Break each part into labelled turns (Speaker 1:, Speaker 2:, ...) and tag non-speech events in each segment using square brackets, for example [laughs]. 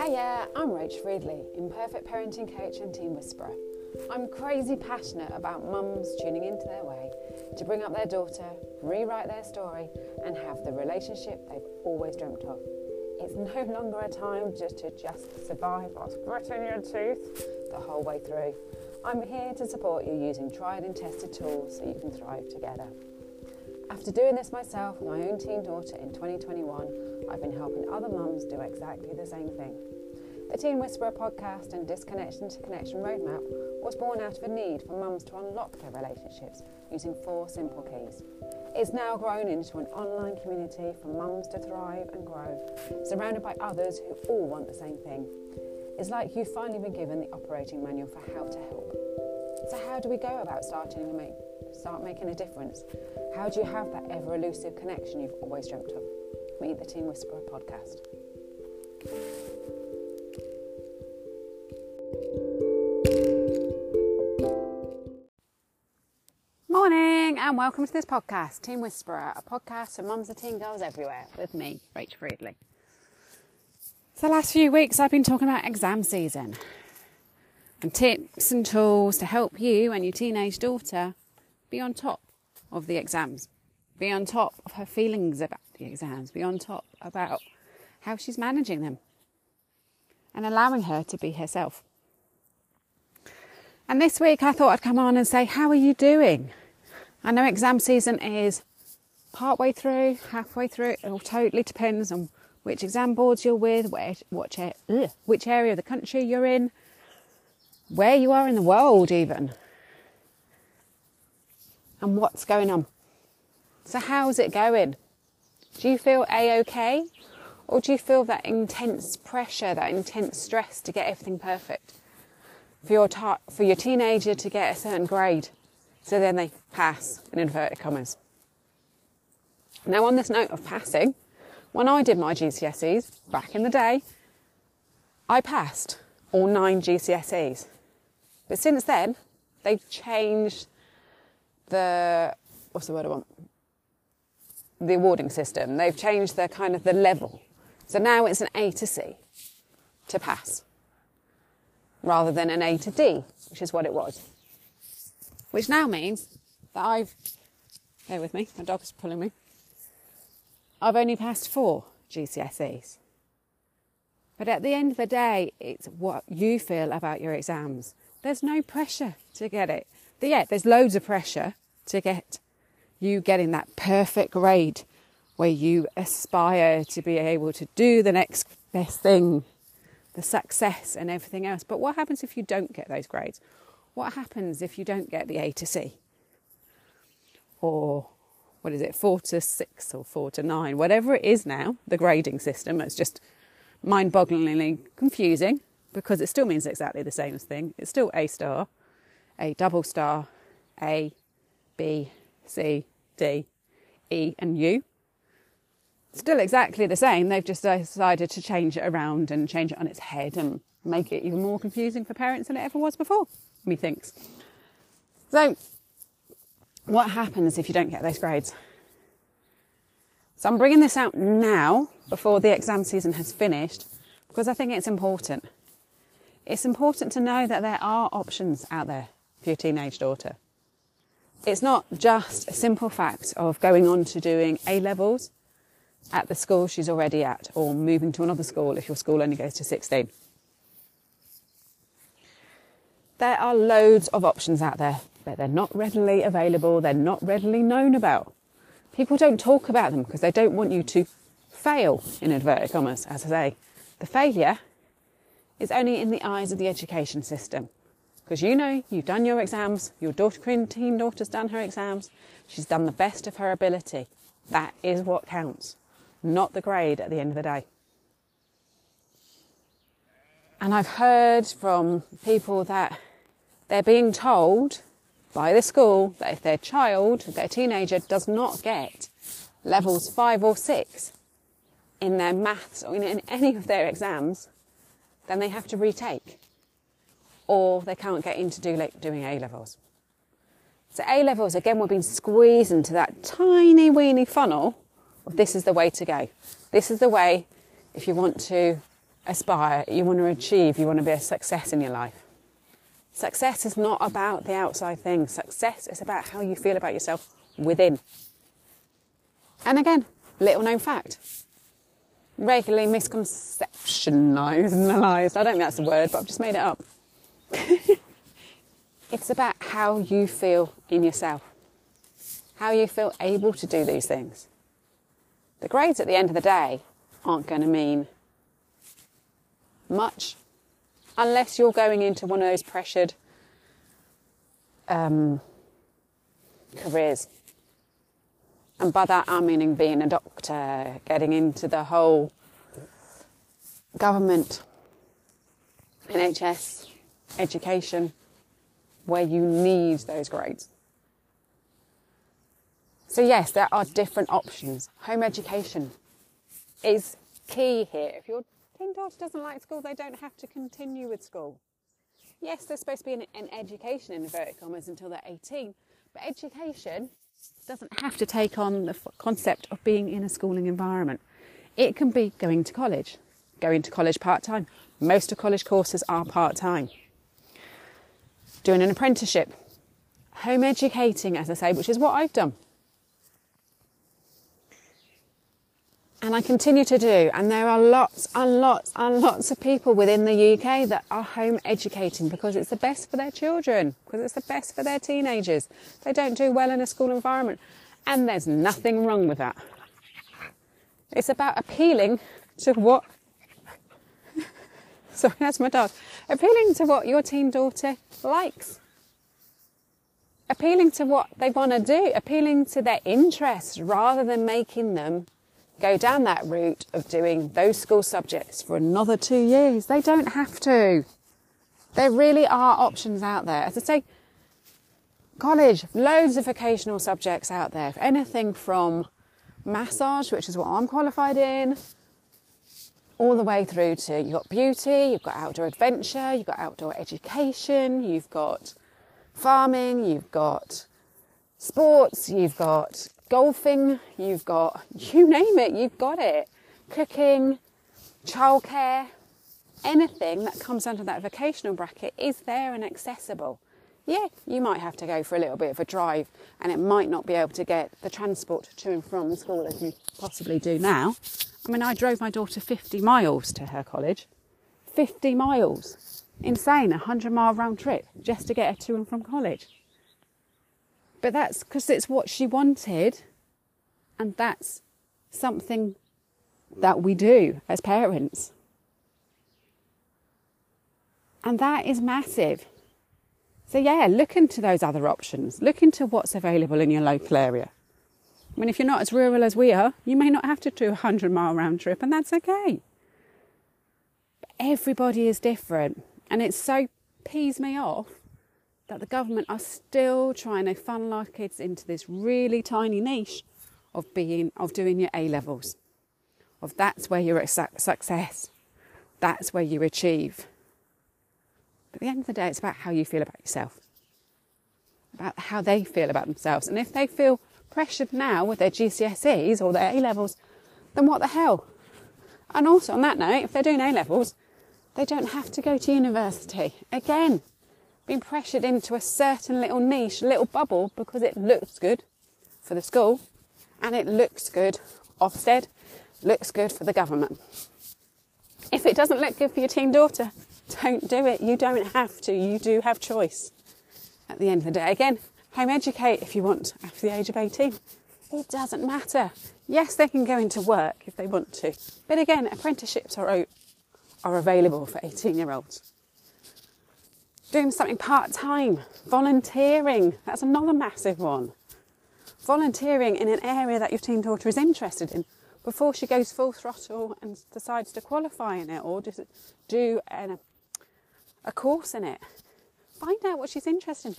Speaker 1: Hiya, I'm Rach Friedley, imperfect parenting coach and teen whisperer. I'm crazy passionate about mums tuning into their way to bring up their daughter, rewrite their story, and have the relationship they've always dreamt of. It's no longer a time just to just survive whilst gritting your teeth the whole way through. I'm here to support you using tried and tested tools so you can thrive together. After doing this myself with my own teen daughter in 2021, I've been helping other mums do exactly the same thing. The Teen Whisperer podcast and Disconnection to Connection roadmap was born out of a need for mums to unlock their relationships using four simple keys. It's now grown into an online community for mums to thrive and grow, surrounded by others who all want the same thing. It's like you've finally been given the operating manual for how to help. So, how do we go about starting to make, start making a difference? How do you have that ever elusive connection you've always dreamt of? Meet the Teen Whisperer podcast. Welcome to this podcast, Teen Whisperer, a podcast for mums and teen girls everywhere with me, Rachel Friedley. So, the last few weeks I've been talking about exam season and tips and tools to help you and your teenage daughter be on top of the exams, be on top of her feelings about the exams, be on top about how she's managing them, and allowing her to be herself. And this week I thought I'd come on and say, How are you doing? I know exam season is partway through, halfway through, it all totally depends on which exam boards you're with, where, which, which area of the country you're in, where you are in the world, even, and what's going on. So, how's it going? Do you feel a okay? Or do you feel that intense pressure, that intense stress to get everything perfect? For your, ta- for your teenager to get a certain grade, so then they pass, in inverted commas. Now, on this note of passing, when I did my GCSEs back in the day, I passed all nine GCSEs. But since then, they've changed the what's the word I want? The awarding system. They've changed the kind of the level. So now it's an A to C to pass, rather than an A to D, which is what it was. Which now means that I've bear with me, my dog is pulling me. I've only passed four GCSEs. But at the end of the day, it's what you feel about your exams. There's no pressure to get it. Yeah, there's loads of pressure to get you getting that perfect grade where you aspire to be able to do the next best thing, the success and everything else. But what happens if you don't get those grades? What happens if you don't get the A to C? Or what is it, four to six or four to nine, whatever it is now, the grading system, it's just mind bogglingly confusing because it still means exactly the same thing. It's still A star, A double star, A, B, C, D, E, and U. Still exactly the same. They've just decided to change it around and change it on its head and make it even more confusing for parents than it ever was before, methinks. So, what happens if you don't get those grades? So, I'm bringing this out now before the exam season has finished because I think it's important. It's important to know that there are options out there for your teenage daughter. It's not just a simple fact of going on to doing A levels at the school she's already at or moving to another school if your school only goes to 16. There are loads of options out there, but they're not readily available, they're not readily known about. People don't talk about them because they don't want you to fail, in inverted commas, as I say. The failure is only in the eyes of the education system. Because you know you've done your exams, your daughter, teen daughter's done her exams, she's done the best of her ability. That is what counts, not the grade at the end of the day. And I've heard from people that they're being told by the school that if their child, their teenager, does not get levels five or six in their maths or in any of their exams, then they have to retake. Or they can't get into do, doing A levels. So A levels, again, we're being squeezed into that tiny weeny funnel of this is the way to go. This is the way if you want to aspire, you want to achieve, you want to be a success in your life. Success is not about the outside things. Success is about how you feel about yourself within. And again, little known fact. Regularly misconceptionalized. I don't think that's the word, but I've just made it up. [laughs] it's about how you feel in yourself, how you feel able to do these things. The grades at the end of the day aren't going to mean much unless you're going into one of those pressured um, careers. And by that I'm meaning being a doctor, getting into the whole government, NHS, education, where you need those grades. So, yes, there are different options. Home education is key here. If your teen daughter doesn't like school, they don't have to continue with school. Yes, they're supposed to be an, an education in inverted commas until they're 18, but education doesn't have to take on the concept of being in a schooling environment. It can be going to college, going to college part time. Most of college courses are part time. Doing an apprenticeship, home educating, as I say, which is what I've done. And I continue to do. And there are lots and lots and lots of people within the UK that are home educating because it's the best for their children, because it's the best for their teenagers. They don't do well in a school environment. And there's nothing wrong with that. It's about appealing to what. [laughs] Sorry, that's my dog. Appealing to what your teen daughter likes. Appealing to what they want to do, appealing to their interests rather than making them go down that route of doing those school subjects for another two years. They don't have to. There really are options out there. As I say, college, loads of vocational subjects out there. Anything from massage, which is what I'm qualified in, all the way through to you've got beauty, you've got outdoor adventure, you've got outdoor education, you've got farming, you've got sports, you've got golfing, you've got, you name it, you've got it. Cooking, childcare, anything that comes under that vocational bracket is there and accessible. Yeah, you might have to go for a little bit of a drive and it might not be able to get the transport to and from school as you possibly do now. I mean, I drove my daughter 50 miles to her college. 50 miles. Insane, a 100 mile round trip just to get her to and from college. But that's because it's what she wanted, and that's something that we do as parents. And that is massive. So, yeah, look into those other options. Look into what's available in your local area. I mean, if you're not as rural as we are, you may not have to do a 100 mile round trip, and that's okay. But everybody is different, and it so pees me off that the government are still trying to funnel our kids into this really tiny niche of being of doing your A levels. Of that's where you're a success. That's where you achieve. But at the end of the day, it's about how you feel about yourself, about how they feel about themselves. And if they feel pressured now with their GCSEs or their A levels, then what the hell? And also, on that note, if they're doing A levels, they don't have to go to university. Again, being pressured into a certain little niche, little bubble because it looks good for the school and it looks good, Ofsted, looks good for the government. If it doesn't look good for your teen daughter, don't do it. You don't have to. You do have choice at the end of the day. Again, home educate if you want after the age of 18. It doesn't matter. Yes, they can go into work if they want to. But again, apprenticeships are, are available for 18 year olds doing something part time, volunteering. That's another massive one. Volunteering in an area that your teen daughter is interested in before she goes full throttle and decides to qualify in it or just do an, a course in it. Find out what she's interested in.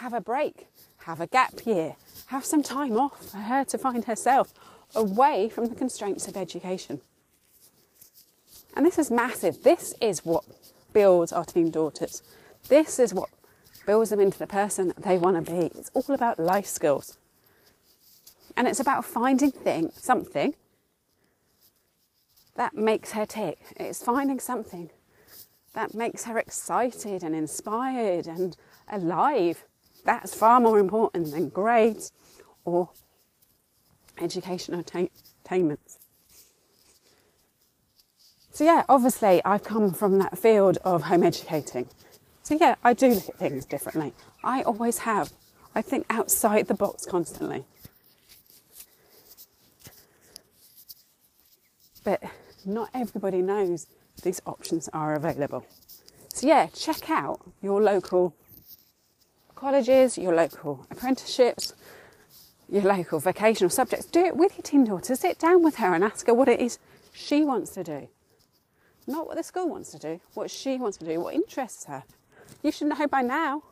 Speaker 1: Have a break, have a gap year, have some time off for her to find herself away from the constraints of education. And this is massive. This is what builds our teen daughters. This is what builds them into the person they want to be. It's all about life skills. And it's about finding thing, something that makes her tick. It's finding something that makes her excited and inspired and alive. That's far more important than grades or educational attainments. So, yeah, obviously, I've come from that field of home educating. So, yeah, I do look at things differently. I always have. I think outside the box constantly. But not everybody knows these options are available. So, yeah, check out your local colleges, your local apprenticeships, your local vocational subjects. Do it with your teen daughter. Sit down with her and ask her what it is she wants to do. Not what the school wants to do, what she wants to do, what interests her. You should know by now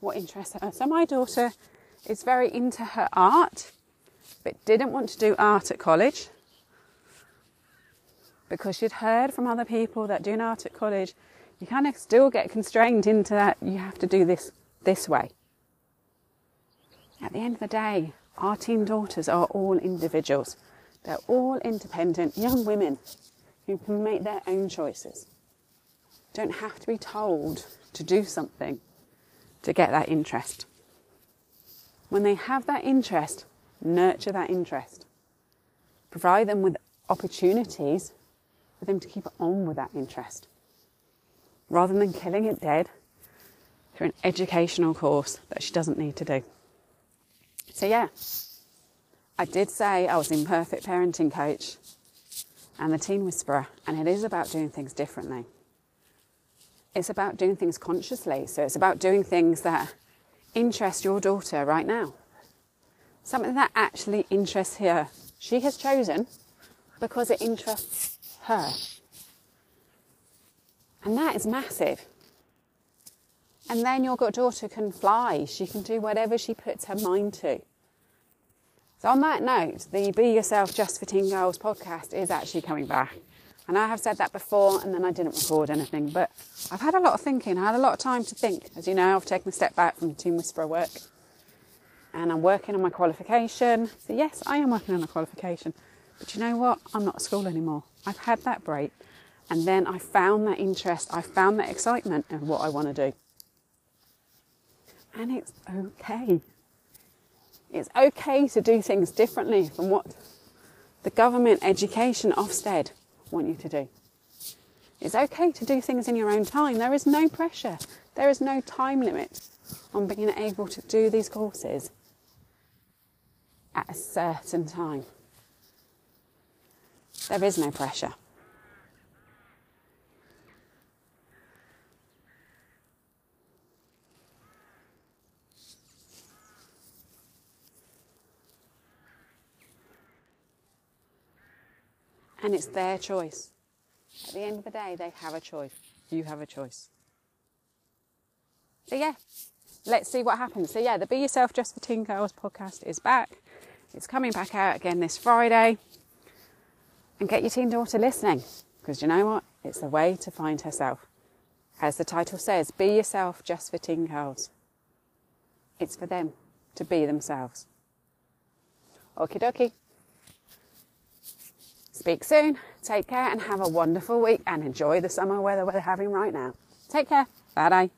Speaker 1: what interests her. So, my daughter is very into her art, but didn't want to do art at college because she'd heard from other people that doing art at college, you kind of still get constrained into that you have to do this this way. At the end of the day, our teen daughters are all individuals. They're all independent young women who can make their own choices. Don't have to be told to do something to get that interest. When they have that interest, nurture that interest. Provide them with opportunities for them to keep on with that interest. Rather than killing it dead through an educational course that she doesn't need to do. So, yeah, I did say I was imperfect parenting coach and the teen whisperer, and it is about doing things differently. It's about doing things consciously. So, it's about doing things that interest your daughter right now. Something that actually interests her. She has chosen because it interests her. And that is massive. And then your daughter can fly. She can do whatever she puts her mind to. So, on that note, the Be Yourself Just for Teen Girls podcast is actually coming back. And I have said that before, and then I didn't record anything. But I've had a lot of thinking. I had a lot of time to think. As you know, I've taken a step back from the Teen Whisperer work. And I'm working on my qualification. So, yes, I am working on a qualification. But you know what? I'm not at school anymore. I've had that break. And then I found that interest, I found that excitement in what I want to do. And it's okay. It's okay to do things differently from what the government education Ofsted want you to do. It's okay to do things in your own time. There is no pressure. There is no time limit on being able to do these courses at a certain time. There is no pressure. And it's their choice. At the end of the day, they have a choice. You have a choice. So, yeah, let's see what happens. So, yeah, the Be Yourself Just for Teen Girls podcast is back. It's coming back out again this Friday. And get your teen daughter listening because you know what? It's a way to find herself. As the title says, Be Yourself Just for Teen Girls. It's for them to be themselves. Okie dokie. Speak soon. Take care and have a wonderful week and enjoy the summer weather we're having right now. Take care. Bye bye.